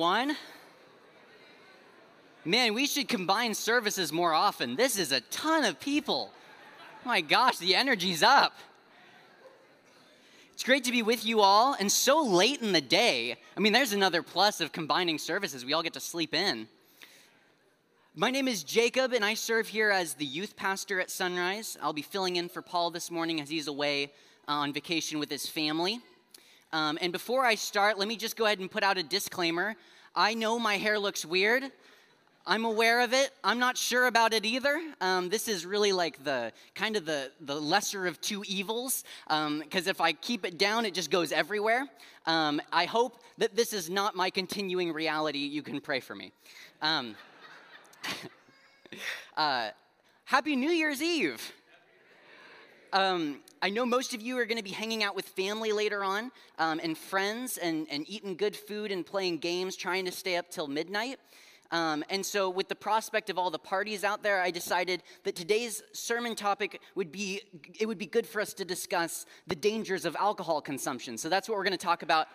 One. Man, we should combine services more often. This is a ton of people. my gosh, the energy's up. It's great to be with you all, and so late in the day. I mean, there's another plus of combining services. We all get to sleep in. My name is Jacob, and I serve here as the youth pastor at Sonrise. I'll be filling in for Paul this morning as he's away uh, on vacation with his family. Um, and before I start, let me just go ahead and put out a disclaimer. I know my hair looks weird. I'm aware of it. I'm not sure about it either. Um, this is really like the kind of the, the lesser of two evils, because um, if I keep it down, it just goes everywhere. Um, I hope that this is not my continuing reality. You can pray for me. Um, uh, Happy New Year's Eve. Um, I know most of you are going to be hanging out with family later on um, and friends and, and eating good food and playing games, trying to stay up till midnight. Um, and so, with the prospect of all the parties out there, I decided that today's sermon topic would be it would be good for us to discuss the dangers of alcohol consumption. So that's what we're going to talk about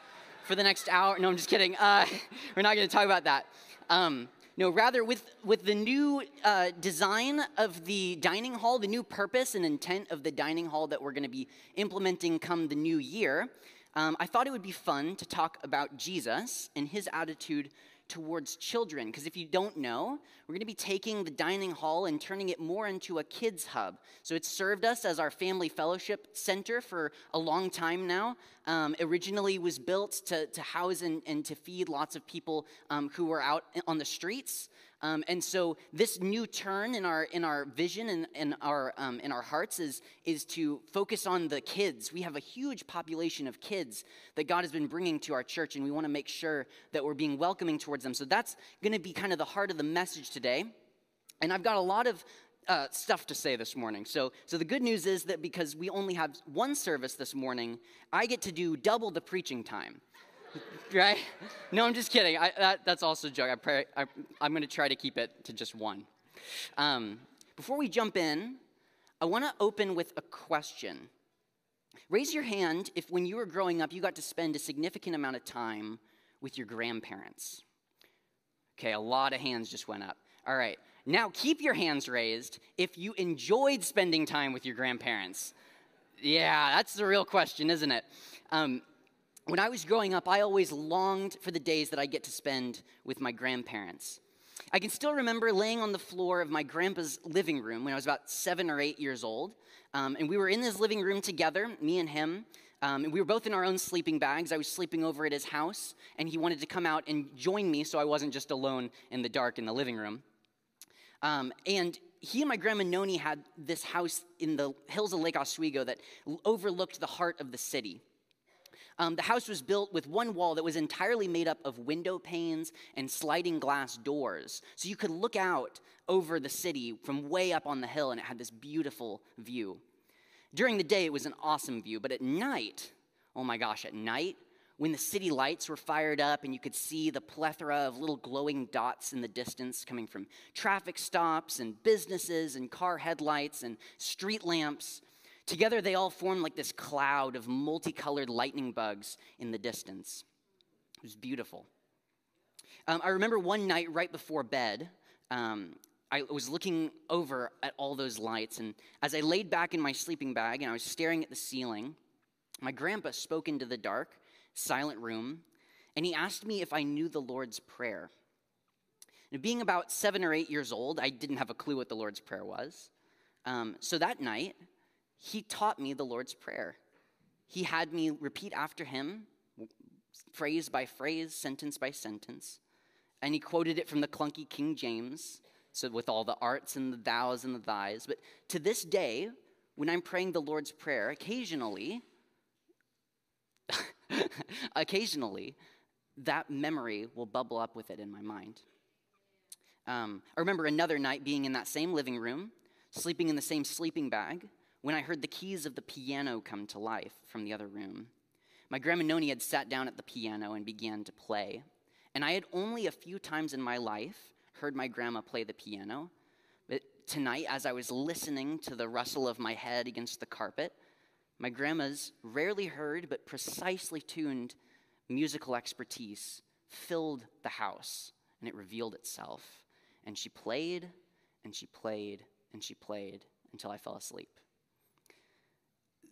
for the next hour. No, I'm just kidding. Uh, we're not going to talk about that. Um, no, rather, with, with the new uh, design of the dining hall, the new purpose and intent of the dining hall that we're going to be implementing come the new year, um, I thought it would be fun to talk about Jesus and his attitude towards children. Because if you don't know, we're going to be taking the dining hall and turning it more into a kids' hub. So it's served us as our family fellowship center for a long time now. Um, originally was built to, to house and, and to feed lots of people um, who were out on the streets. Um, and so this new turn in our in our vision and in our um, in our hearts is is to focus on the kids. We have a huge population of kids that God has been bringing to our church, and we want to make sure that we're being welcoming towards them. So that's going to be kind of the heart of the message today. And I've got a lot of uh, stuff to say this morning. So, so the good news is that because we only have one service this morning, I get to do double the preaching time right? No, I'm just kidding. I, that, that's also a joke. I pray, I, am going to try to keep it to just one. Um, before we jump in, I want to open with a question. Raise your hand if when you were growing up, you got to spend a significant amount of time with your grandparents. Okay, a lot of hands just went up. All right, now keep your hands raised if you enjoyed spending time with your grandparents. Yeah, that's the real question, isn't it? Um, when I was growing up, I always longed for the days that I get to spend with my grandparents. I can still remember laying on the floor of my grandpa's living room when I was about seven or eight years old. Um, and we were in his living room together, me and him. Um, and we were both in our own sleeping bags. I was sleeping over at his house, and he wanted to come out and join me so I wasn't just alone in the dark in the living room. Um, and he and my grandma Noni had this house in the hills of Lake Oswego that overlooked the heart of the city. Um, the house was built with one wall that was entirely made up of window panes and sliding glass doors. So you could look out over the city from way up on the hill, and it had this beautiful view. During the day, it was an awesome view, but at night, oh my gosh, at night, when the city lights were fired up and you could see the plethora of little glowing dots in the distance coming from traffic stops and businesses and car headlights and street lamps, Together, they all formed like this cloud of multicolored lightning bugs in the distance. It was beautiful. Um, I remember one night right before bed, um, I was looking over at all those lights, and as I laid back in my sleeping bag and I was staring at the ceiling, my grandpa spoke into the dark, silent room, and he asked me if I knew the Lord's Prayer. Being about seven or eight years old, I didn't have a clue what the Lord's Prayer was. Um, so that night, he taught me the Lord's Prayer. He had me repeat after him, phrase by phrase, sentence by sentence. And he quoted it from the clunky King James, so with all the arts and the thous and the thys. But to this day, when I'm praying the Lord's Prayer, occasionally, occasionally, that memory will bubble up with it in my mind. Um, I remember another night being in that same living room, sleeping in the same sleeping bag, when I heard the keys of the piano come to life from the other room. My grandma Noni had sat down at the piano and began to play. And I had only a few times in my life heard my grandma play the piano. But tonight, as I was listening to the rustle of my head against the carpet, my grandma's rarely heard but precisely tuned musical expertise filled the house, and it revealed itself. And she played, and she played, and she played until I fell asleep.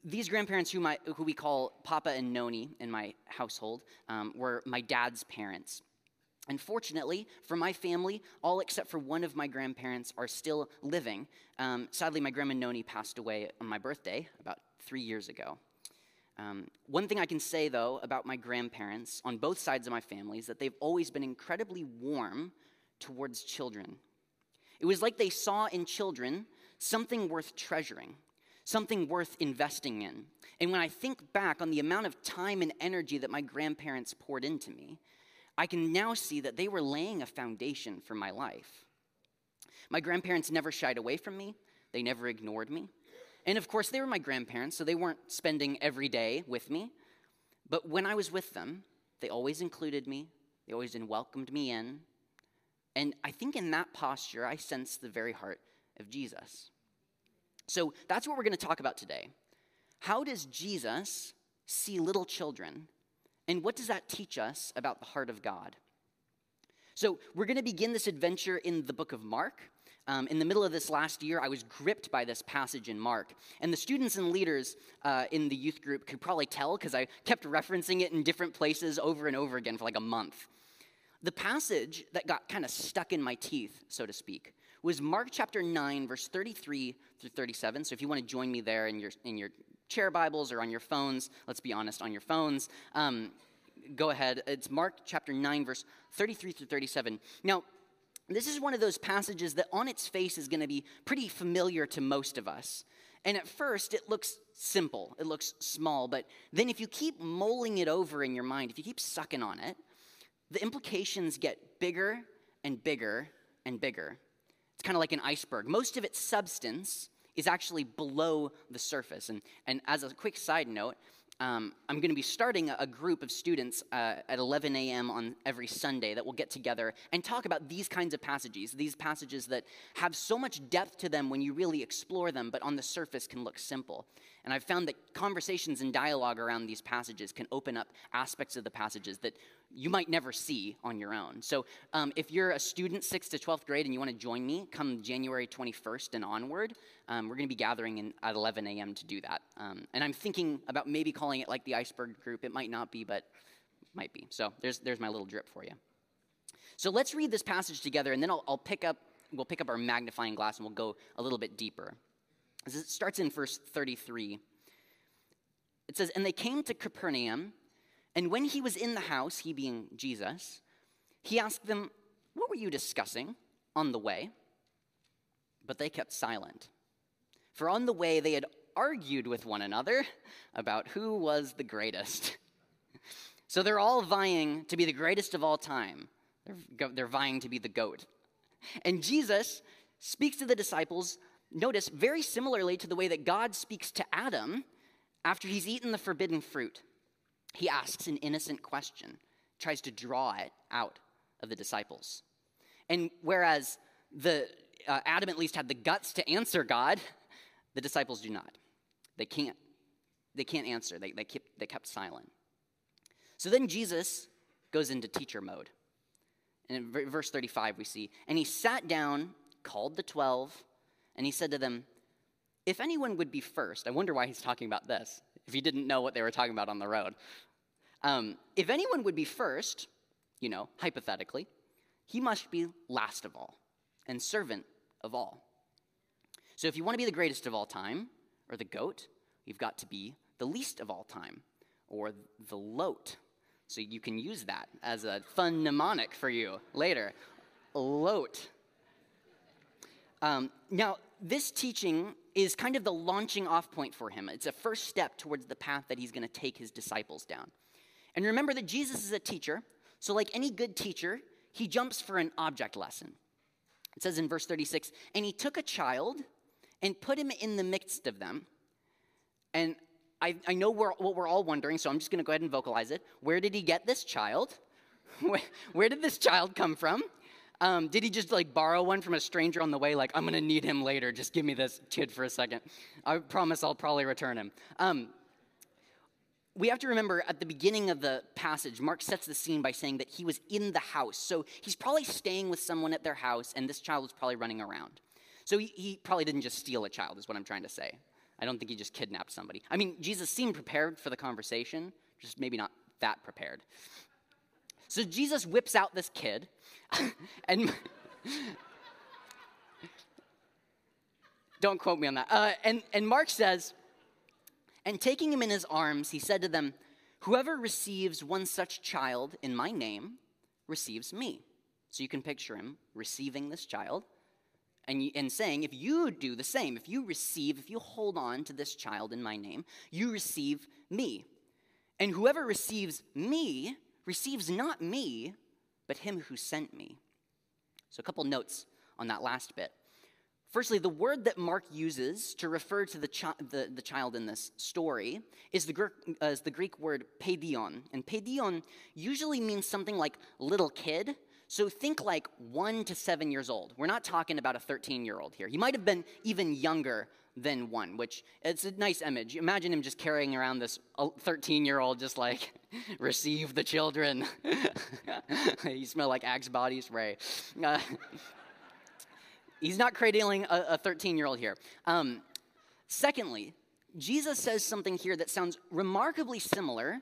These grandparents, who, my, who we call Papa and Noni in my household, um, were my dad's parents. And fortunately, for my family, all except for one of my grandparents are still living. Um, sadly, my grandma Noni passed away on my birthday about three years ago. Um, one thing I can say, though, about my grandparents on both sides of my family is that they've always been incredibly warm towards children. It was like they saw in children something worth treasuring, something worth investing in. And when I think back on the amount of time and energy that my grandparents poured into me, I can now see that they were laying a foundation for my life. My grandparents never shied away from me, they never ignored me. And of course, they were my grandparents, so they weren't spending every day with me. But when I was with them, they always included me, they always welcomed me in. And I think in that posture, I sensed the very heart of Jesus. So that's what we're going to talk about today. How does Jesus see little children and what does that teach us about the heart of God? So, we're going to begin this adventure in the book of Mark. Um, in the middle of this last year, I was gripped by this passage in Mark. And the students and leaders uh, in the youth group could probably tell because I kept referencing it in different places over and over again for like a month. The passage that got kind of stuck in my teeth, so to speak, was Mark chapter 9, verse 33 through 37. So if you want to join me there in your, in your chair Bibles or on your phones, let's be honest, on your phones, um, go ahead. It's Mark chapter 9, verse 33 through 37. Now, this is one of those passages that on its face is going to be pretty familiar to most of us. And at first, it looks simple, it looks small, but then if you keep mulling it over in your mind, if you keep sucking on it, the implications get bigger and bigger and bigger. It's kind of like an iceberg. Most of its substance is actually below the surface. And, and as a quick side note, um, I'm going to be starting a group of students uh, at 11 a.m. on every Sunday that will get together and talk about these kinds of passages, these passages that have so much depth to them when you really explore them, but on the surface can look simple. And I've found that conversations and dialogue around these passages can open up aspects of the passages that you might never see on your own. So um, if you're a student, 6th to 12th grade, and you want to join me, come January 21st and onward, um, we're going to be gathering in, at 11 a.m. to do that. Um, and I'm thinking about maybe calling it like the iceberg group. It might not be, but might be. So there's, there's my little drip for you. So let's read this passage together, and then I'll, I'll pick up, we'll pick up our magnifying glass and we'll go a little bit deeper. It starts in verse 33. It says, And they came to Capernaum, and when he was in the house, he being Jesus, he asked them, What were you discussing on the way? But they kept silent. For on the way they had argued with one another about who was the greatest. so they're all vying to be the greatest of all time. They're, they're vying to be the goat. And Jesus speaks to the disciples notice, very similarly to the way that God speaks to Adam after he's eaten the forbidden fruit. He asks an innocent question, tries to draw it out of the disciples. And whereas the uh, Adam at least had the guts to answer God, the disciples do not. They can't. They can't answer. They, they, kept, they kept silent. So then Jesus goes into teacher mode. And in verse 35, we see, and he sat down, called the 12, and he said to them, If anyone would be first, I wonder why he's talking about this, if you didn't know what they were talking about on the road. Um, if anyone would be first, you know, hypothetically, he must be last of all and servant of all. So if you want to be the greatest of all time, or the goat, you've got to be the least of all time, or the loat. So you can use that as a fun mnemonic for you later. Loat. Um, now, this teaching is kind of the launching off point for him. It's a first step towards the path that he's going to take his disciples down. And remember that Jesus is a teacher, so like any good teacher, he jumps for an object lesson. It says in verse 36 And he took a child and put him in the midst of them. And I, I know we're, what we're all wondering, so I'm just going to go ahead and vocalize it. Where did he get this child? where, where did this child come from? Um, did he just like borrow one from a stranger on the way? Like, I'm gonna need him later. Just give me this kid for a second. I promise I'll probably return him. Um, we have to remember at the beginning of the passage, Mark sets the scene by saying that he was in the house. So he's probably staying with someone at their house, and this child was probably running around. So he, he probably didn't just steal a child, is what I'm trying to say. I don't think he just kidnapped somebody. I mean, Jesus seemed prepared for the conversation, just maybe not that prepared. So Jesus whips out this kid, and don't quote me on that. Uh, and, and Mark says, and taking him in his arms, he said to them, Whoever receives one such child in my name receives me. So you can picture him receiving this child and, and saying, If you do the same, if you receive, if you hold on to this child in my name, you receive me. And whoever receives me receives not me, but him who sent me. So, a couple notes on that last bit. Firstly, the word that Mark uses to refer to the, chi- the, the child in this story is the, uh, is the Greek word paidion. And paidion usually means something like little kid. So think like one to seven years old. We're not talking about a 13 year old here. He might have been even younger than one, which it's a nice image. Imagine him just carrying around this 13 year old, just like, receive the children. you smell like Axe body spray. Uh, He's not cradling a 13 year old here. Um, secondly, Jesus says something here that sounds remarkably similar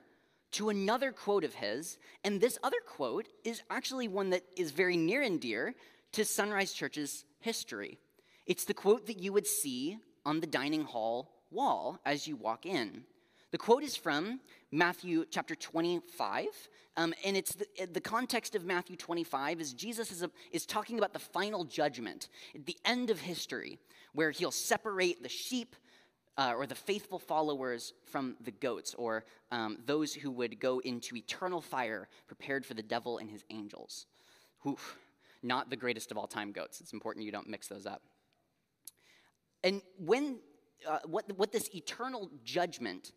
to another quote of his. And this other quote is actually one that is very near and dear to Sonrise Church's history. It's the quote that you would see on the dining hall wall as you walk in. The quote is from Matthew chapter 25, um, and it's the, the, context of Matthew 25 is Jesus is, a, is talking about the final judgment, the end of history, where he'll separate the sheep uh, or the faithful followers from the goats, or um, those who would go into eternal fire prepared for the devil and his angels. Oof, not the greatest of all time goats. It's important you don't mix those up. And when uh, what, what this eternal judgment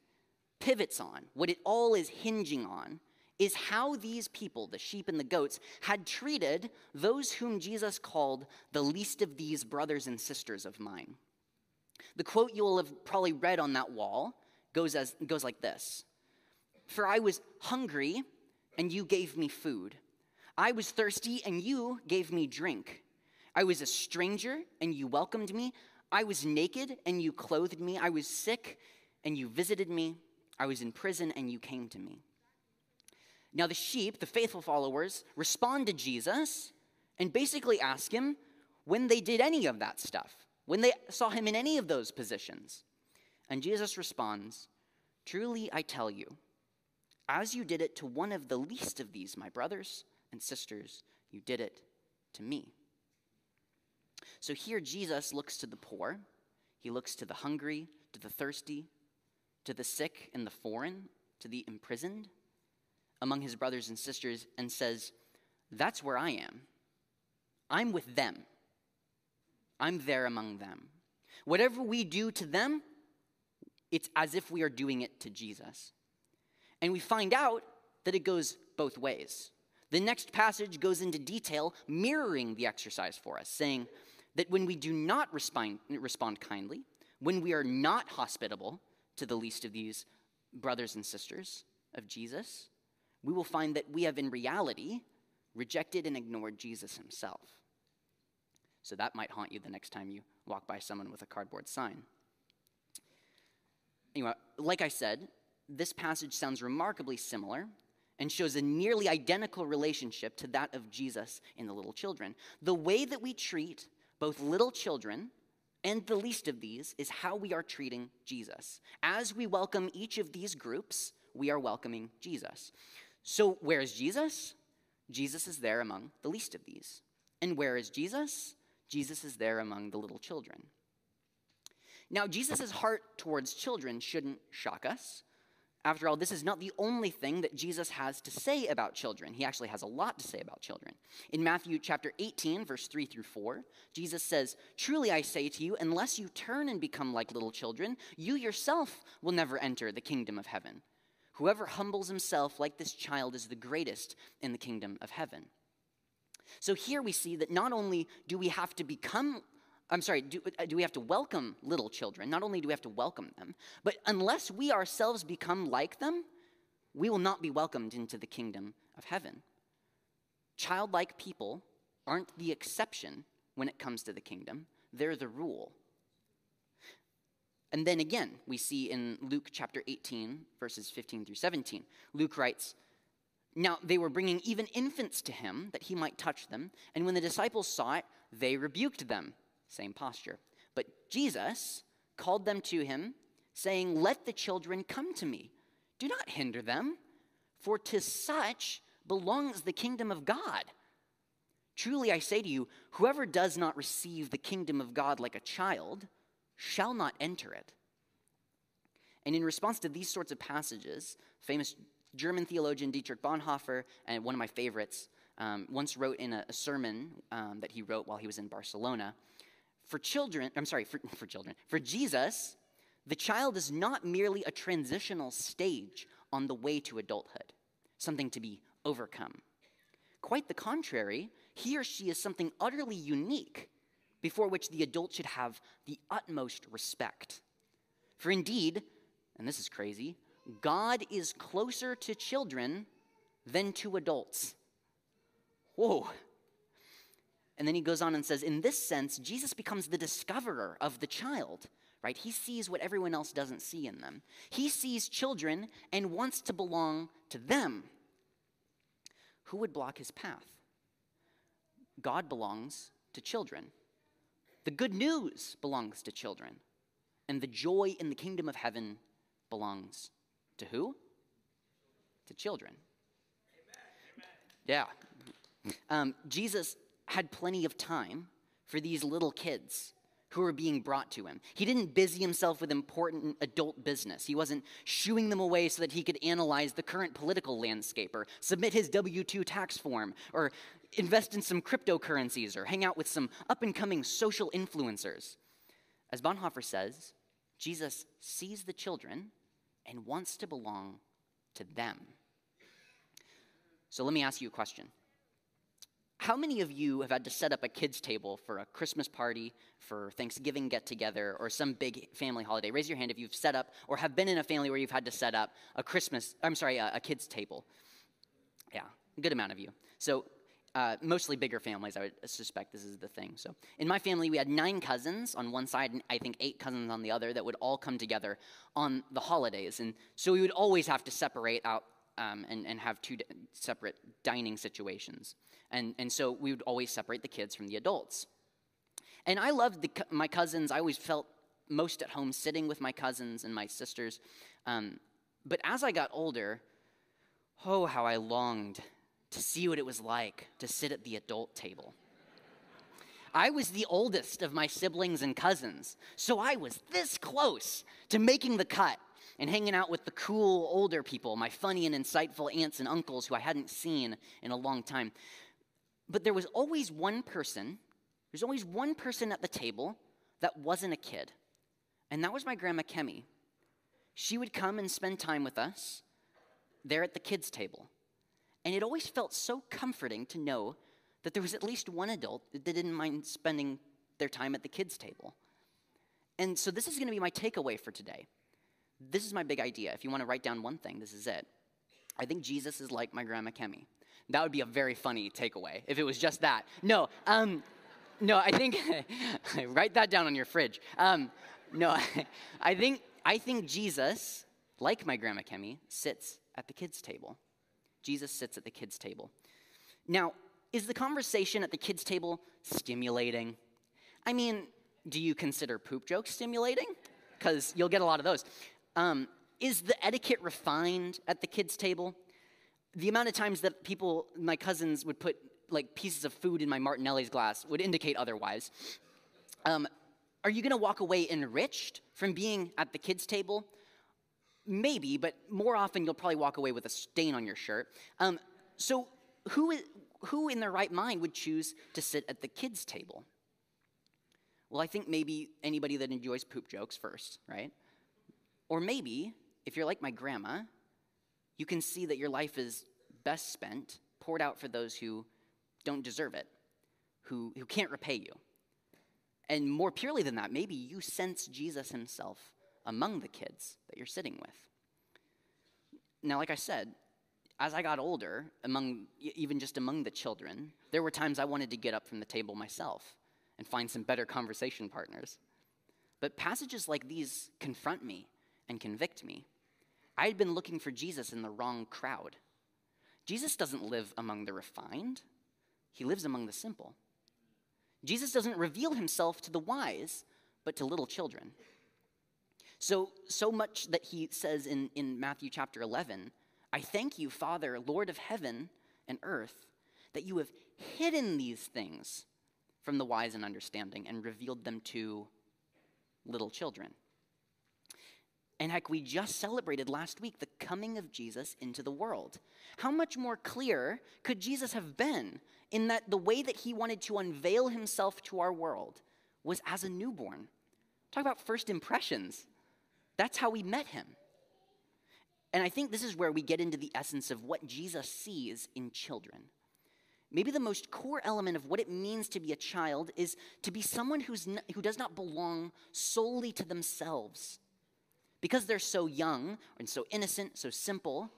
pivots on, what it all is hinging on, is how these people, the sheep and the goats, had treated those whom Jesus called the least of these brothers and sisters of mine. The quote you will have probably read on that wall goes, as, goes like this For I was hungry, and you gave me food. I was thirsty, and you gave me drink. I was a stranger, and you welcomed me. I was naked, and you clothed me. I was sick, and you visited me. I was in prison, and you came to me. Now, the sheep, the faithful followers, respond to Jesus and basically ask him when they did any of that stuff, when they saw him in any of those positions. And Jesus responds, Truly I tell you, as you did it to one of the least of these, my brothers and sisters, you did it to me. So here Jesus looks to the poor, he looks to the hungry, to the thirsty, to the sick and the foreign, to the imprisoned among his brothers and sisters and says, That's where I am. I'm with them. I'm there among them. Whatever we do to them, it's as if we are doing it to Jesus. And we find out that it goes both ways. The next passage goes into detail, mirroring the exercise for us, saying that when we do not respond, respond kindly, when we are not hospitable to the least of these brothers and sisters of Jesus, we will find that we have in reality rejected and ignored Jesus himself. So that might haunt you the next time you walk by someone with a cardboard sign. Anyway, like I said, this passage sounds remarkably similar and shows a nearly identical relationship to that of Jesus in the little children. The way that we treat both little children and the least of these is how we are treating Jesus. As we welcome each of these groups, we are welcoming Jesus. So, where is Jesus? Jesus is there among the least of these. And where is Jesus? Jesus is there among the little children. Now, Jesus' heart towards children shouldn't shock us. After all, this is not the only thing that Jesus has to say about children. He actually has a lot to say about children. In Matthew chapter 18, verse 3 through 4, Jesus says, Truly I say to you, unless you turn and become like little children, you yourself will never enter the kingdom of heaven. Whoever humbles himself like this child is the greatest in the kingdom of heaven. So here we see that not only do we have to become I'm sorry, do, uh, do we have to welcome little children? Not only do we have to welcome them, but unless we ourselves become like them, we will not be welcomed into the kingdom of heaven. Childlike people aren't the exception when it comes to the kingdom, they're the rule. And then again, we see in Luke chapter 18, verses 15 through 17, Luke writes, Now they were bringing even infants to him that he might touch them, and when the disciples saw it, they rebuked them. Same posture. But Jesus called them to him, saying, Let the children come to me. Do not hinder them, for to such belongs the kingdom of God. Truly I say to you, whoever does not receive the kingdom of God like a child shall not enter it. And in response to these sorts of passages, famous German theologian Dietrich Bonhoeffer, and one of my favorites, um, once wrote in a, a sermon um, that he wrote while he was in Barcelona for children, I'm sorry, for, for children, for Jesus, the child is not merely a transitional stage on the way to adulthood, something to be overcome. Quite the contrary, he or she is something utterly unique before which the adult should have the utmost respect. For indeed, and this is crazy, God is closer to children than to adults. Whoa. And then he goes on and says, in this sense, Jesus becomes the discoverer of the child, right? He sees what everyone else doesn't see in them. He sees children and wants to belong to them. Who would block his path? God belongs to children. The good news belongs to children. And the joy in the kingdom of heaven belongs to who? To children. Yeah. Um, Jesus had plenty of time for these little kids who were being brought to him. He didn't busy himself with important adult business. He wasn't shooing them away so that he could analyze the current political landscape or submit his W 2 tax form or invest in some cryptocurrencies or hang out with some up and coming social influencers. As Bonhoeffer says, Jesus sees the children and wants to belong to them. So let me ask you a question. How many of you have had to set up a kids' table for a Christmas party, for Thanksgiving get together, or some big family holiday? Raise your hand if you've set up or have been in a family where you've had to set up a Christmas, I'm sorry, a, a kids' table. Yeah, a good amount of you. So, uh, mostly bigger families, I would suspect this is the thing. So, in my family, we had nine cousins on one side and I think eight cousins on the other that would all come together on the holidays. And so we would always have to separate out um, and, and have two separate dining situations. And, and so we would always separate the kids from the adults. And I loved the, my cousins. I always felt most at home sitting with my cousins and my sisters. Um, but as I got older, oh, how I longed to see what it was like to sit at the adult table. I was the oldest of my siblings and cousins, so I was this close to making the cut and hanging out with the cool older people, my funny and insightful aunts and uncles who I hadn't seen in a long time. But there was always one person, there's always one person at the table that wasn't a kid. And that was my grandma Kemi. She would come and spend time with us there at the kids' table. And it always felt so comforting to know that there was at least one adult that didn't mind spending their time at the kids' table. And so this is going to be my takeaway for today. This is my big idea. If you want to write down one thing, this is it. I think Jesus is like my grandma Kemi. That would be a very funny takeaway if it was just that. No, um, no, I think write that down on your fridge. Um, no, I think I think Jesus, like my grandma Kemi, sits at the kids' table. Jesus sits at the kids' table. Now, is the conversation at the kids' table stimulating? I mean, do you consider poop jokes stimulating? Because you'll get a lot of those. Um, is the etiquette refined at the kids' table? The amount of times that people, my cousins, would put like pieces of food in my Martinelli's glass would indicate otherwise. Um, are you going to walk away enriched from being at the kids' table? Maybe, but more often you'll probably walk away with a stain on your shirt. Um, so, who, who in their right mind would choose to sit at the kids' table? Well, I think maybe anybody that enjoys poop jokes first, right? Or maybe, if you're like my grandma, you can see that your life is best spent, poured out for those who don't deserve it, who, who can't repay you. And more purely than that, maybe you sense Jesus himself among the kids that you're sitting with. Now, like I said, as I got older, among even just among the children, there were times I wanted to get up from the table myself and find some better conversation partners. But passages like these confront me and convict me. I had been looking for Jesus in the wrong crowd. Jesus doesn't live among the refined, he lives among the simple. Jesus doesn't reveal himself to the wise, but to little children. So, so much that he says in, in Matthew chapter 11 I thank you, Father, Lord of heaven and earth, that you have hidden these things from the wise and understanding and revealed them to little children. And heck, we just celebrated last week the coming of Jesus into the world. How much more clear could Jesus have been in that the way that he wanted to unveil himself to our world was as a newborn? Talk about first impressions. That's how we met him. And I think this is where we get into the essence of what Jesus sees in children. Maybe the most core element of what it means to be a child is to be someone who's who does not belong solely to themselves. Because they're so young and so innocent, so simple,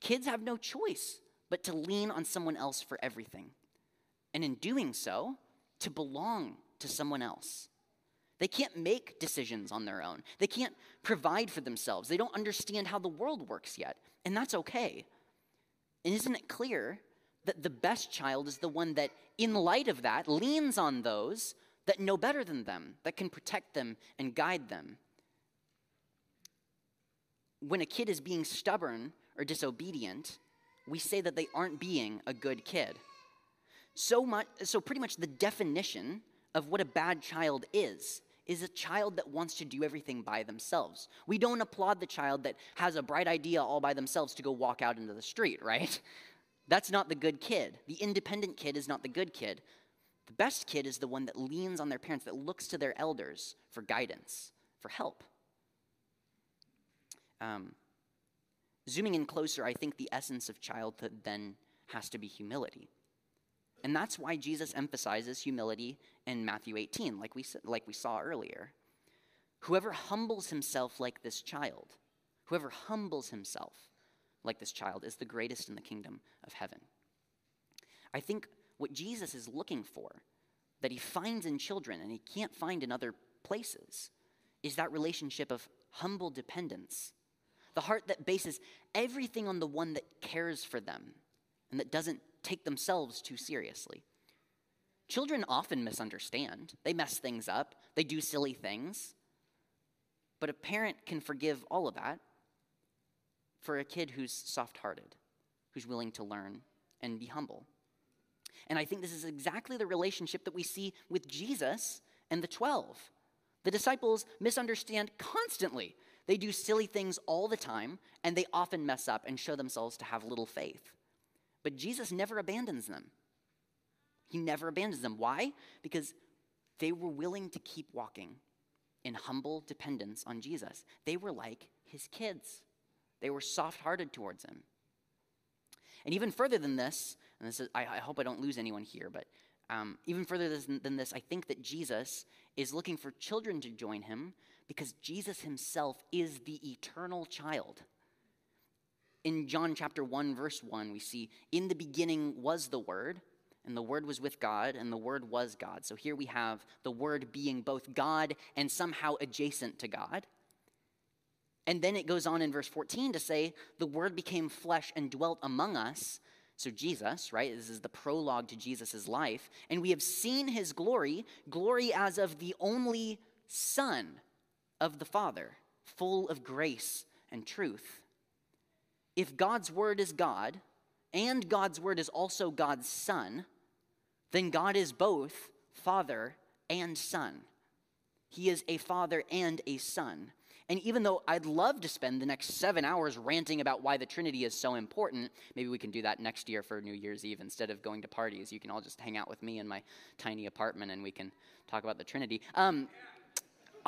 kids have no choice but to lean on someone else for everything. And in doing so, to belong to someone else. They can't make decisions on their own. They can't provide for themselves. They don't understand how the world works yet. And that's okay. And isn't it clear that the best child is the one that, in light of that, leans on those that know better than them, that can protect them and guide them? When a kid is being stubborn or disobedient, we say that they aren't being a good kid. So much so pretty much the definition of what a bad child is is a child that wants to do everything by themselves. We don't applaud the child that has a bright idea all by themselves to go walk out into the street, right? That's not the good kid. The independent kid is not the good kid. The best kid is the one that leans on their parents, that looks to their elders for guidance, for help. Um, zooming in closer, I think the essence of childhood then has to be humility. And that's why Jesus emphasizes humility in Matthew 18, like we, like we saw earlier. Whoever humbles himself like this child, whoever humbles himself like this child, is the greatest in the kingdom of heaven. I think what Jesus is looking for, that he finds in children and he can't find in other places, is that relationship of humble dependence. The heart that bases everything on the one that cares for them and that doesn't take themselves too seriously. Children often misunderstand, they mess things up, they do silly things. But a parent can forgive all of that for a kid who's soft hearted, who's willing to learn and be humble. And I think this is exactly the relationship that we see with Jesus and the 12. The disciples misunderstand constantly. They do silly things all the time, and they often mess up and show themselves to have little faith. But Jesus never abandons them. He never abandons them. Why? Because they were willing to keep walking in humble dependence on Jesus. They were like his kids, they were soft hearted towards him. And even further than this, and this is, I, I hope I don't lose anyone here, but um, even further than this, I think that Jesus is looking for children to join him because Jesus himself is the eternal child in John chapter 1, verse 1, we see, In the beginning was the Word, and the Word was with God, and the Word was God. So here we have the Word being both God and somehow adjacent to God. And then it goes on in verse 14 to say, The Word became flesh and dwelt among us. So, Jesus, right? This is the prologue to Jesus' life. And we have seen his glory, glory as of the only Son of the Father, full of grace and truth if God's word is God and God's word is also God's Son, then God is both Father and Son. He is a Father and a Son. And even though I'd love to spend the next seven hours ranting about why the Trinity is so important, maybe we can do that next year for New Year's Eve instead of going to parties. You can all just hang out with me in my tiny apartment and we can talk about the Trinity. Um,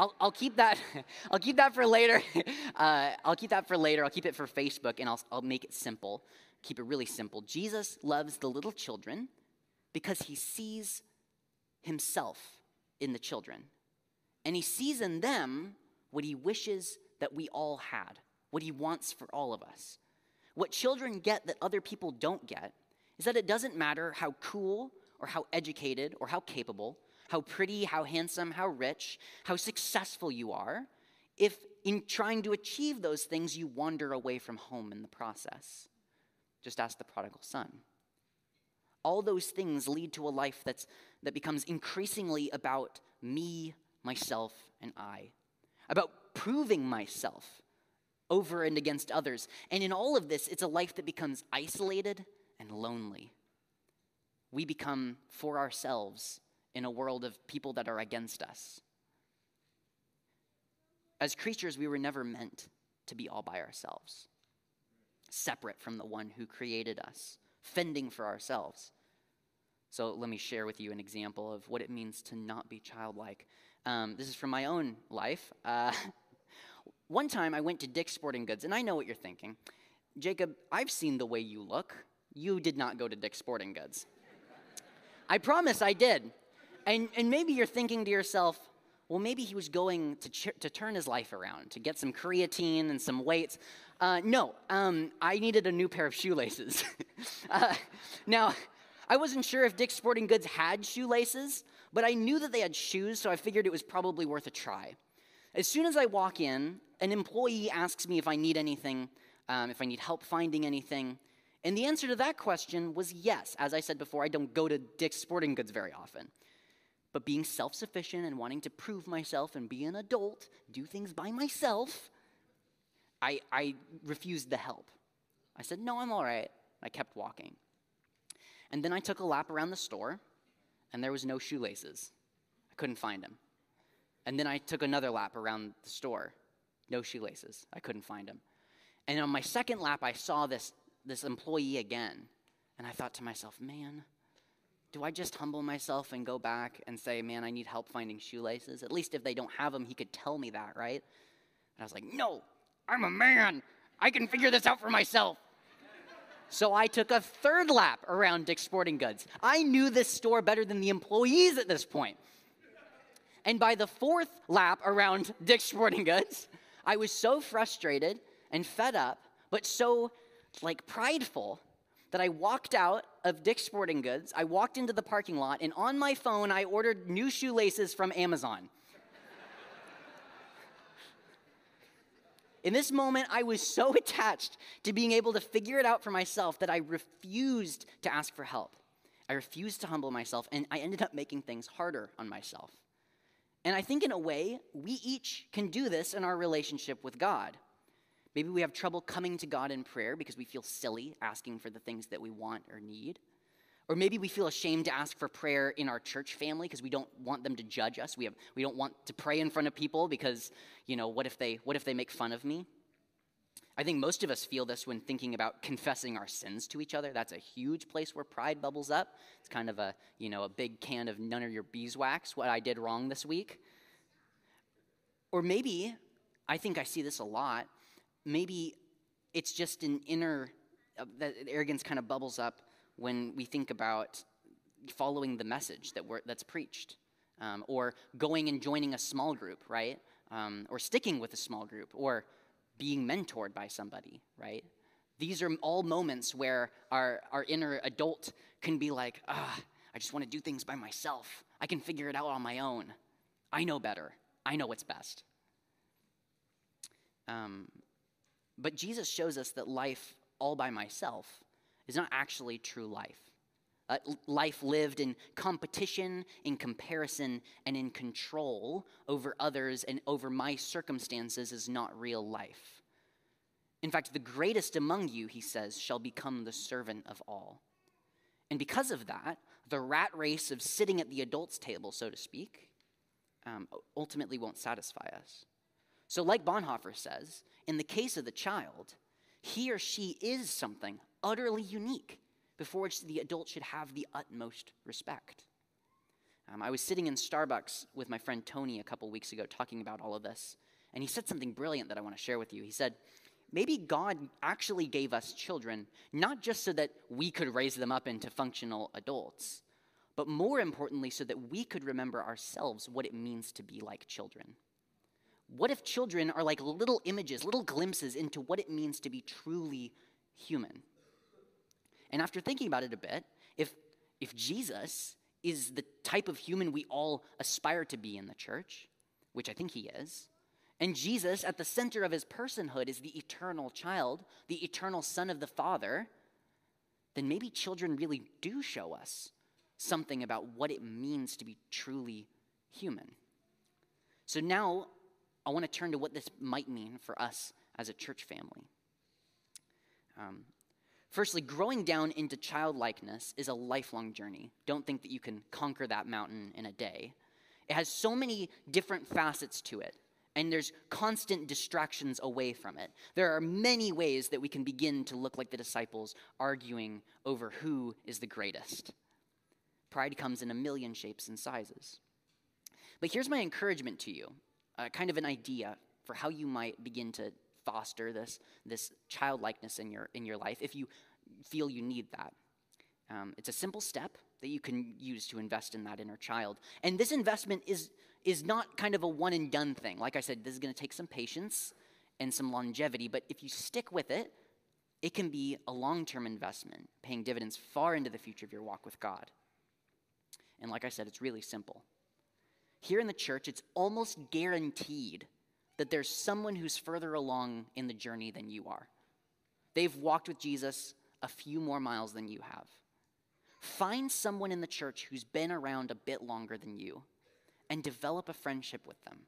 I'll, I'll keep that. I'll keep that for later. Uh, I'll keep that for later. I'll keep it for Facebook, and I'll, I'll make it simple. Keep it really simple. Jesus loves the little children because he sees himself in the children. And he sees in them what he wishes that we all had, what he wants for all of us. What children get that other people don't get is that it doesn't matter how cool or how educated or how capable, how pretty, how handsome, how rich, how successful you are, if in trying to achieve those things you wander away from home in the process. Just ask the prodigal son. All those things lead to a life that's, that becomes increasingly about me, myself, and I, about proving myself over and against others. And in all of this, it's a life that becomes isolated and lonely. We become for ourselves in a world of people that are against us. As creatures, we were never meant to be all by ourselves, separate from the one who created us, fending for ourselves. So, let me share with you an example of what it means to not be childlike. Um, this is from my own life. Uh, one time I went to Dick's Sporting Goods, and I know what you're thinking. Jacob, I've seen the way you look. You did not go to Dick's Sporting Goods. I promise I did. And, and maybe you're thinking to yourself, well, maybe he was going to, ch- to turn his life around, to get some creatine and some weights. Uh, no, um, I needed a new pair of shoelaces. uh, now, I wasn't sure if Dick's Sporting Goods had shoelaces, but I knew that they had shoes, so I figured it was probably worth a try. As soon as I walk in, an employee asks me if I need anything, um, if I need help finding anything. And the answer to that question was yes. As I said before, I don't go to Dick's Sporting Goods very often. But being self sufficient and wanting to prove myself and be an adult, do things by myself, I, I refused the help. I said, No, I'm all right. I kept walking. And then I took a lap around the store, and there was no shoelaces. I couldn't find them. And then I took another lap around the store. No shoelaces. I couldn't find them. And on my second lap, I saw this, this employee again. And I thought to myself, man, do I just humble myself and go back and say, man, I need help finding shoelaces? At least if they don't have them, he could tell me that, right? And I was like, no, I'm a man. I can figure this out for myself. So I took a third lap around Dick's Sporting Goods. I knew this store better than the employees at this point. And by the fourth lap around Dick's Sporting Goods, I was so frustrated and fed up, but so like prideful that I walked out of Dick's Sporting Goods. I walked into the parking lot, and on my phone, I ordered new shoelaces from Amazon. In this moment, I was so attached to being able to figure it out for myself that I refused to ask for help. I refused to humble myself, and I ended up making things harder on myself. And I think, in a way, we each can do this in our relationship with God. Maybe we have trouble coming to God in prayer because we feel silly asking for the things that we want or need. Or maybe we feel ashamed to ask for prayer in our church family because we don't want them to judge us. We, have, we don't want to pray in front of people because, you know, what if, they, what if they make fun of me? I think most of us feel this when thinking about confessing our sins to each other. That's a huge place where pride bubbles up. It's kind of a, you know, a big can of none of your beeswax, what I did wrong this week. Or maybe, I think I see this a lot, maybe it's just an inner, uh, that arrogance kind of bubbles up when we think about following the message that that's preached, um, or going and joining a small group, right? Um, or sticking with a small group, or being mentored by somebody, right? These are all moments where our, our inner adult can be like, ah, I just want to do things by myself. I can figure it out on my own. I know better. I know what's best. Um, but Jesus shows us that life all by myself is not actually true life. Uh, life lived in competition, in comparison, and in control over others and over my circumstances is not real life. In fact, the greatest among you, he says, shall become the servant of all. And because of that, the rat race of sitting at the adult's table, so to speak, um, ultimately won't satisfy us. So, like Bonhoeffer says, in the case of the child, he or she is something utterly unique before which the adult should have the utmost respect. Um, I was sitting in Starbucks with my friend Tony a couple weeks ago talking about all of this, and he said something brilliant that I want to share with you. He said, Maybe God actually gave us children not just so that we could raise them up into functional adults, but more importantly, so that we could remember ourselves what it means to be like children. What if children are like little images, little glimpses into what it means to be truly human? And after thinking about it a bit, if, if Jesus is the type of human we all aspire to be in the church, which I think he is, and Jesus, at the center of his personhood, is the eternal child, the eternal Son of the Father, then maybe children really do show us something about what it means to be truly human. So now I want to turn to what this might mean for us as a church family. Um, firstly, growing down into childlikeness is a lifelong journey. Don't think that you can conquer that mountain in a day. It has so many different facets to it, and there's constant distractions away from it. There are many ways that we can begin to look like the disciples, arguing over who is the greatest. Pride comes in a million shapes and sizes. But here's my encouragement to you uh, kind of an idea for how you might begin to foster this, this childlikeness in your, in your life if you feel you need that. Um, it's a simple step that you can use to invest in that inner child. And this investment is, is not kind of a one and done thing. Like I said, this is going to take some patience and some longevity, but if you stick with it, it can be a long term investment, paying dividends far into the future of your walk with God. And like I said, it's really simple. Here in the church, it's almost guaranteed that there's someone who's further along in the journey than you are. They've walked with Jesus a few more miles than you have. Find someone in the church who's been around a bit longer than you and develop a friendship with them.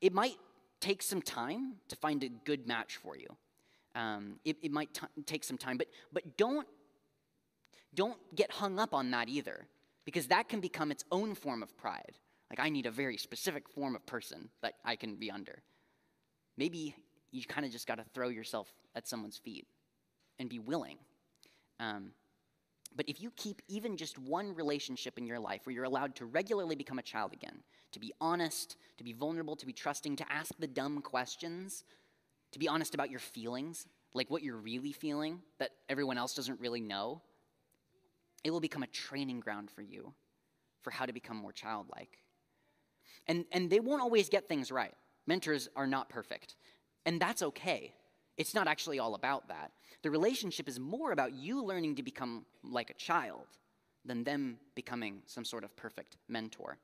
It might take some time to find a good match for you. Um, it, it, might t- take some time, but, but don't, don't get hung up on that either because that can become its own form of pride. Like, I need a very specific form of person that I can be under. Maybe you kind of just got to throw yourself at someone's feet and be willing. Um, but if you keep even just one relationship in your life where you're allowed to regularly become a child again, to be honest, to be vulnerable, to be trusting, to ask the dumb questions, to be honest about your feelings, like what you're really feeling that everyone else doesn't really know, it will become a training ground for you for how to become more childlike. And, and they won't always get things right. Mentors are not perfect. And that's okay. It's not actually all about that. The relationship is more about you learning to become like a child than them becoming some sort of perfect mentor.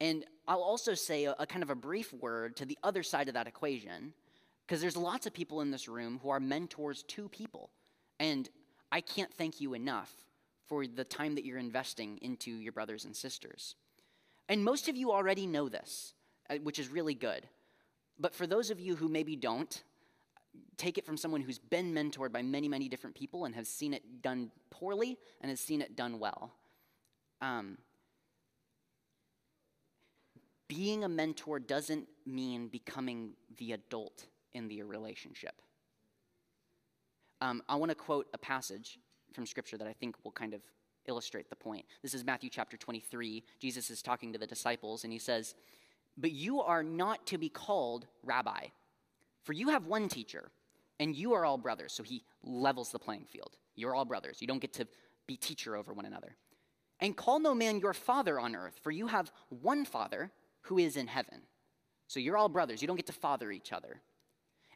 And I'll also say a, a kind of a brief word to the other side of that equation, because there's lots of people in this room who are mentors to people. And I can't thank you enough for the time that you're investing into your brothers and sisters. And most of you already know this, uh, which is really good. But for those of you who maybe don't, take it from someone who's been mentored by many, many different people and has seen it done poorly and has seen it done well. Um, being a mentor doesn't mean becoming the adult in the relationship. Um, I want to quote a passage from Scripture that I think will kind of illustrate the point. This is Matthew chapter 23. Jesus is talking to the disciples, and he says, But you are not to be called rabbi, for you have one teacher, and you are all brothers. So he levels the playing field. You're all brothers. You don't get to be teacher over one another. And call no man your father on earth, for you have one father who is in heaven. So you're all brothers. You don't get to father each other.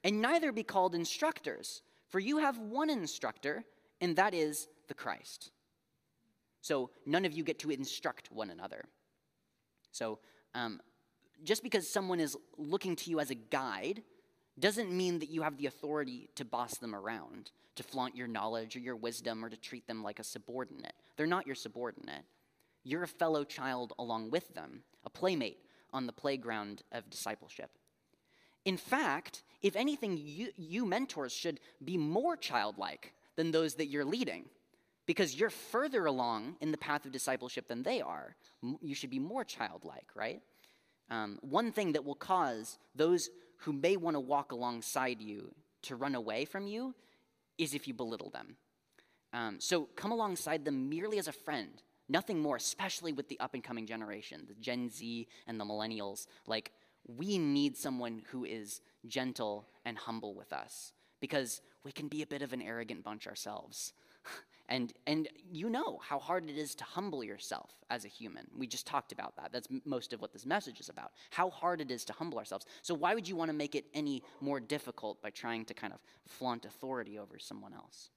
And neither be called instructors, for you have one instructor and that is the Christ. So none of you get to instruct one another. So um, just because someone is looking to you as a guide doesn't mean that you have the authority to boss them around, to flaunt your knowledge or your wisdom, or to treat them like a subordinate. They're not your subordinate. You're a fellow child along with them, a playmate on the playground of discipleship. In fact, if anything, you, you mentors should be more childlike than those that you're leading because you're further along in the path of discipleship than they are. You should be more childlike, right? Um, one thing that will cause those who may want to walk alongside you to run away from you is if you belittle them. Um, so come alongside them merely as a friend, nothing more, especially with the up and coming generation, the Gen Z and the millennials. Like, we need someone who is gentle and humble with us because we can be a bit of an arrogant bunch ourselves. And, and you know how hard it is to humble yourself as a human. We just talked about that. That's most of what this message is about. How hard it is to humble ourselves. So, why would you want to make it any more difficult by trying to kind of flaunt authority over someone else?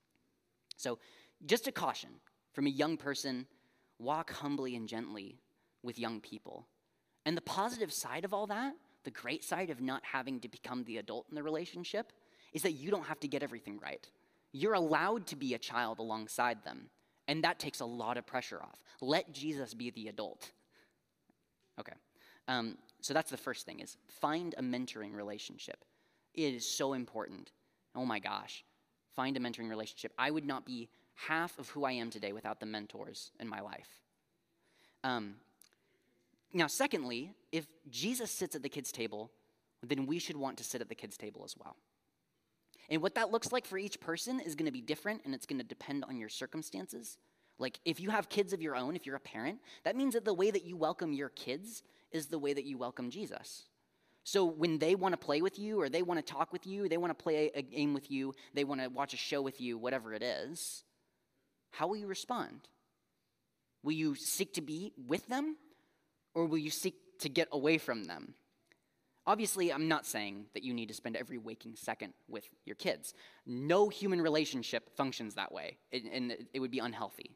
So, just a caution from a young person walk humbly and gently with young people. And the positive side of all that, the great side of not having to become the adult in the relationship, is that you don't have to get everything right. You're allowed to be a child alongside them, and that takes a lot of pressure off. Let Jesus be the adult. Okay, um, so that's the first thing: is find a mentoring relationship. It is so important. Oh my gosh, find a mentoring relationship. I would not be half of who I am today without the mentors in my life. Um, now, secondly, if Jesus sits at the kids' table, then we should want to sit at the kids' table as well. And what that looks like for each person is going to be different and it's going to depend on your circumstances. Like, if you have kids of your own, if you're a parent, that means that the way that you welcome your kids is the way that you welcome Jesus. So, when they want to play with you, or they want to talk with you, they want to play a game with you, they want to watch a show with you, whatever it is, how will you respond? Will you seek to be with them, or will you seek to get away from them? Obviously, I'm not saying that you need to spend every waking second with your kids. No human relationship functions that way, and it would be unhealthy.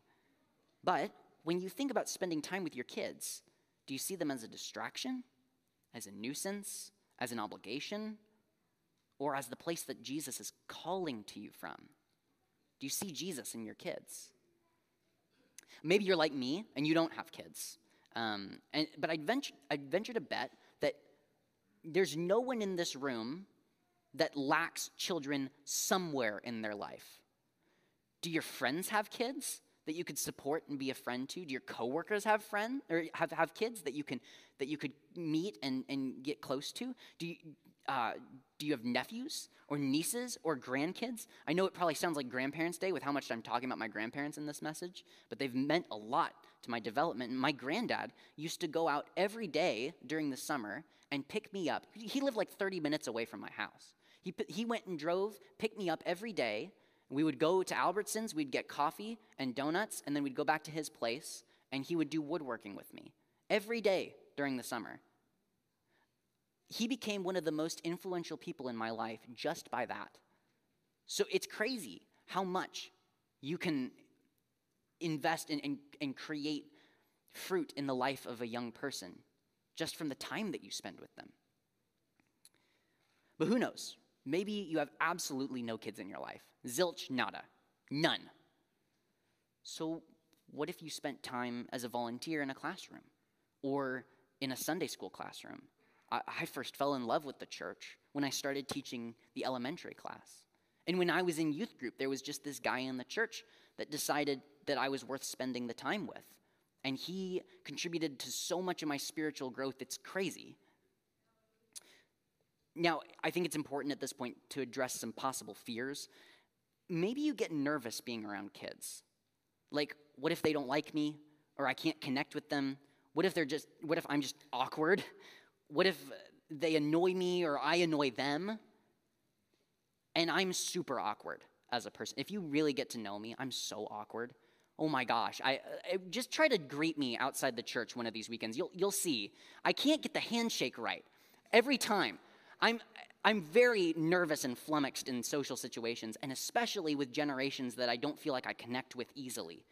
But when you think about spending time with your kids, do you see them as a distraction, as a nuisance, as an obligation, or as the place that Jesus is calling to you from? Do you see Jesus in your kids? Maybe you're like me and you don't have kids. Um, and, but I'd venture, I'd venture to bet there's no one in this room that lacks children somewhere in their life. Do your friends have kids that you could support and be a friend to? Do your coworkers have friends or have, have kids that you can that you could meet and, and get close to? Do you uh, do you have nephews or nieces or grandkids? I know it probably sounds like Grandparents' Day with how much I'm talking about my grandparents in this message, but they've meant a lot to my development. My granddad used to go out every day during the summer and pick me up. He lived like 30 minutes away from my house. He, he went and drove, picked me up every day. We would go to Albertsons, we'd get coffee and donuts, and then we'd go back to his place, and he would do woodworking with me every day during the summer. He became one of the most influential people in my life just by that. So it's crazy how much you can invest in and, and create fruit in the life of a young person just from the time that you spend with them. But who knows? Maybe you have absolutely no kids in your life. Zilch, nada. None. So, what if you spent time as a volunteer in a classroom or in a Sunday school classroom? I, I first fell in love with the church when I started teaching the elementary class. And when I was in youth group, there was just this guy in the church that decided that I was worth spending the time with. And he contributed to so much of my spiritual growth, it's crazy. Now, I think it's important at this point to address some possible fears. Maybe you get nervous being around kids. Like, what if they don't like me or I can't connect with them? What if they're just what if I'm just awkward? What if they annoy me or I annoy them? And I'm super awkward as a person. If you really get to know me, I'm so awkward. Oh my gosh, I, I, just try to greet me outside the church one of these weekends. You'll, you'll see. I can't get the handshake right every time. I'm, I'm very nervous and flummoxed in social situations, and especially with generations that I don't feel like I connect with easily.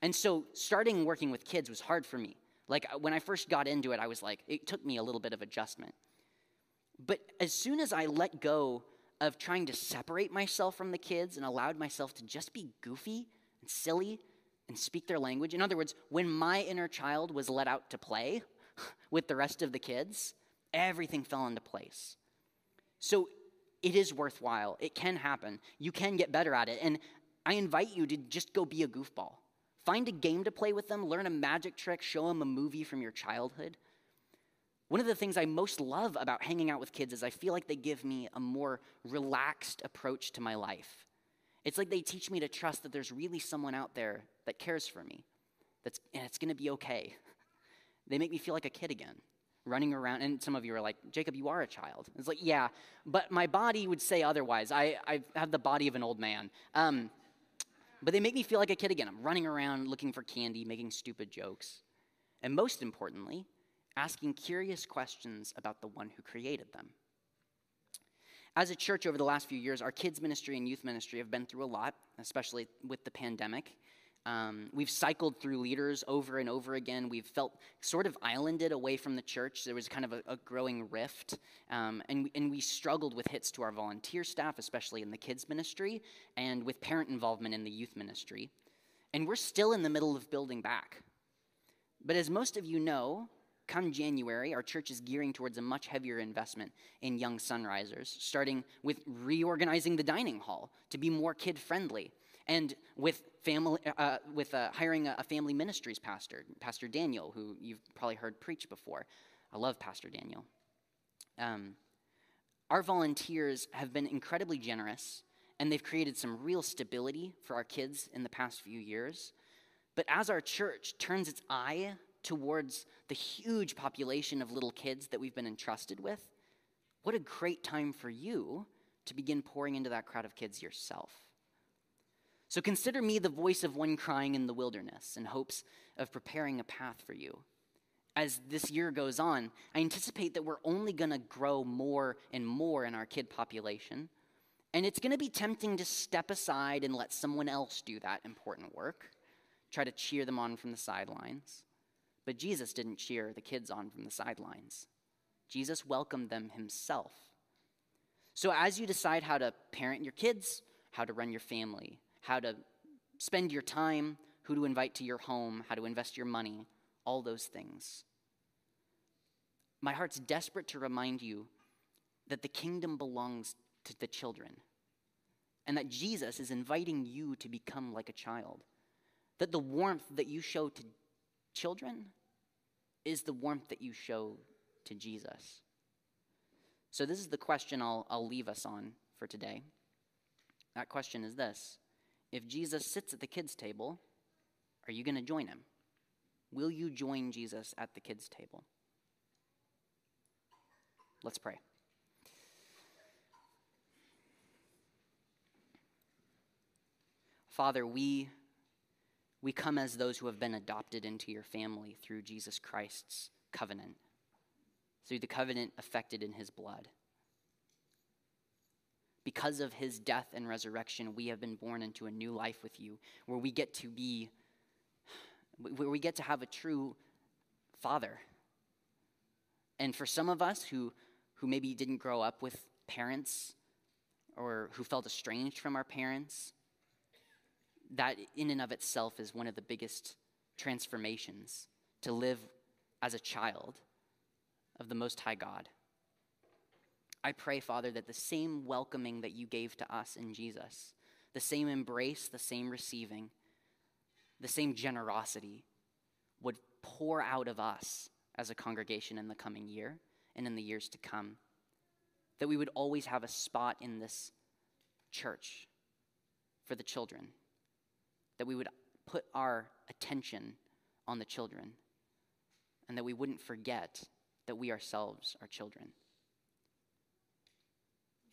And so, starting working with kids was hard for me. Like, when I first got into it, I was like, it took me a little bit of adjustment. But as soon as I let go of trying to separate myself from the kids and allowed myself to just be goofy and silly and speak their language. In other words, when my inner child was let out to play with the rest of the kids, everything fell into place. So it is worthwhile. It can happen. You can get better at it. And I invite you to just go be a goofball. Find a game to play with them, learn a magic trick, show them a movie from your childhood. One of the things I most love about hanging out with kids is I feel like they give me a more relaxed approach to my life. It's like they teach me to trust that there's really someone out there that cares for me, that's, and it's gonna be okay. They make me feel like a kid again, running around. And some of you are like, Jacob, you are a child. It's like, yeah, but my body would say otherwise. I, I have the body of an old man. Um, but they make me feel like a kid again. I'm running around looking for candy, making stupid jokes, and most importantly, asking curious questions about the one who created them. As a church over the last few years, our kids' ministry and youth ministry have been through a lot, especially with the pandemic. Um, we've cycled through leaders over and over again. We've felt sort of islanded away from the church. There was kind of a, a growing rift. Um, and, and we struggled with hits to our volunteer staff, especially in the kids' ministry, and with parent involvement in the youth ministry. And we're still in the middle of building back. But as most of you know, come January, our church is gearing towards a much heavier investment in young Sonrisers, starting with reorganizing the dining hall to be more kid friendly and with family, uh, with uh, hiring a, a, family ministries pastor, Pastor Daniel, who you've probably heard preach before. I love Pastor Daniel. Um, our volunteers have been incredibly generous, and they've created some real stability for our kids in the past few years. But as our church turns its eye towards the huge population of little kids that we've been entrusted with, what a great time for you to begin pouring into that crowd of kids yourself. So consider me the voice of one crying in the wilderness in hopes of preparing a path for you. As this year goes on, I anticipate that we're only going to grow more and more in our kid population. And it's going to be tempting to step aside and let someone else do that important work, try to cheer them on from the sidelines. But Jesus didn't cheer the kids on from the sidelines, Jesus welcomed them himself. So as you decide how to parent your kids, how to run your family, how to spend your time, who to invite to your home, how to invest your money, all those things. My heart's desperate to remind you that the kingdom belongs to the children and that Jesus is inviting you to become like a child. That the warmth that you show to children is the warmth that you show to Jesus. So, this is the question I'll, I'll leave us on for today. That question is this if Jesus sits at the kids' table, are you going to join him? Will you join Jesus at the kids' table? Let's pray. Father, we, we come as those who have been adopted into your family through Jesus Christ's covenant, through the covenant effected in his blood because of his death and resurrection, we have been born into a new life with you, where we get to be, where we get to have a true father. And for some of us who, who maybe didn't grow up with parents or who felt estranged from our parents, that in and of itself is one of the biggest transformations to live as a child of the Most High God. I pray, Father, that the same welcoming that you gave to us in Jesus, the same embrace, the same receiving, the same generosity would pour out of us as a congregation in the coming year and in the years to come. That we would always have a spot in this church for the children. That we would put our attention on the children. And that we wouldn't forget that we ourselves are children.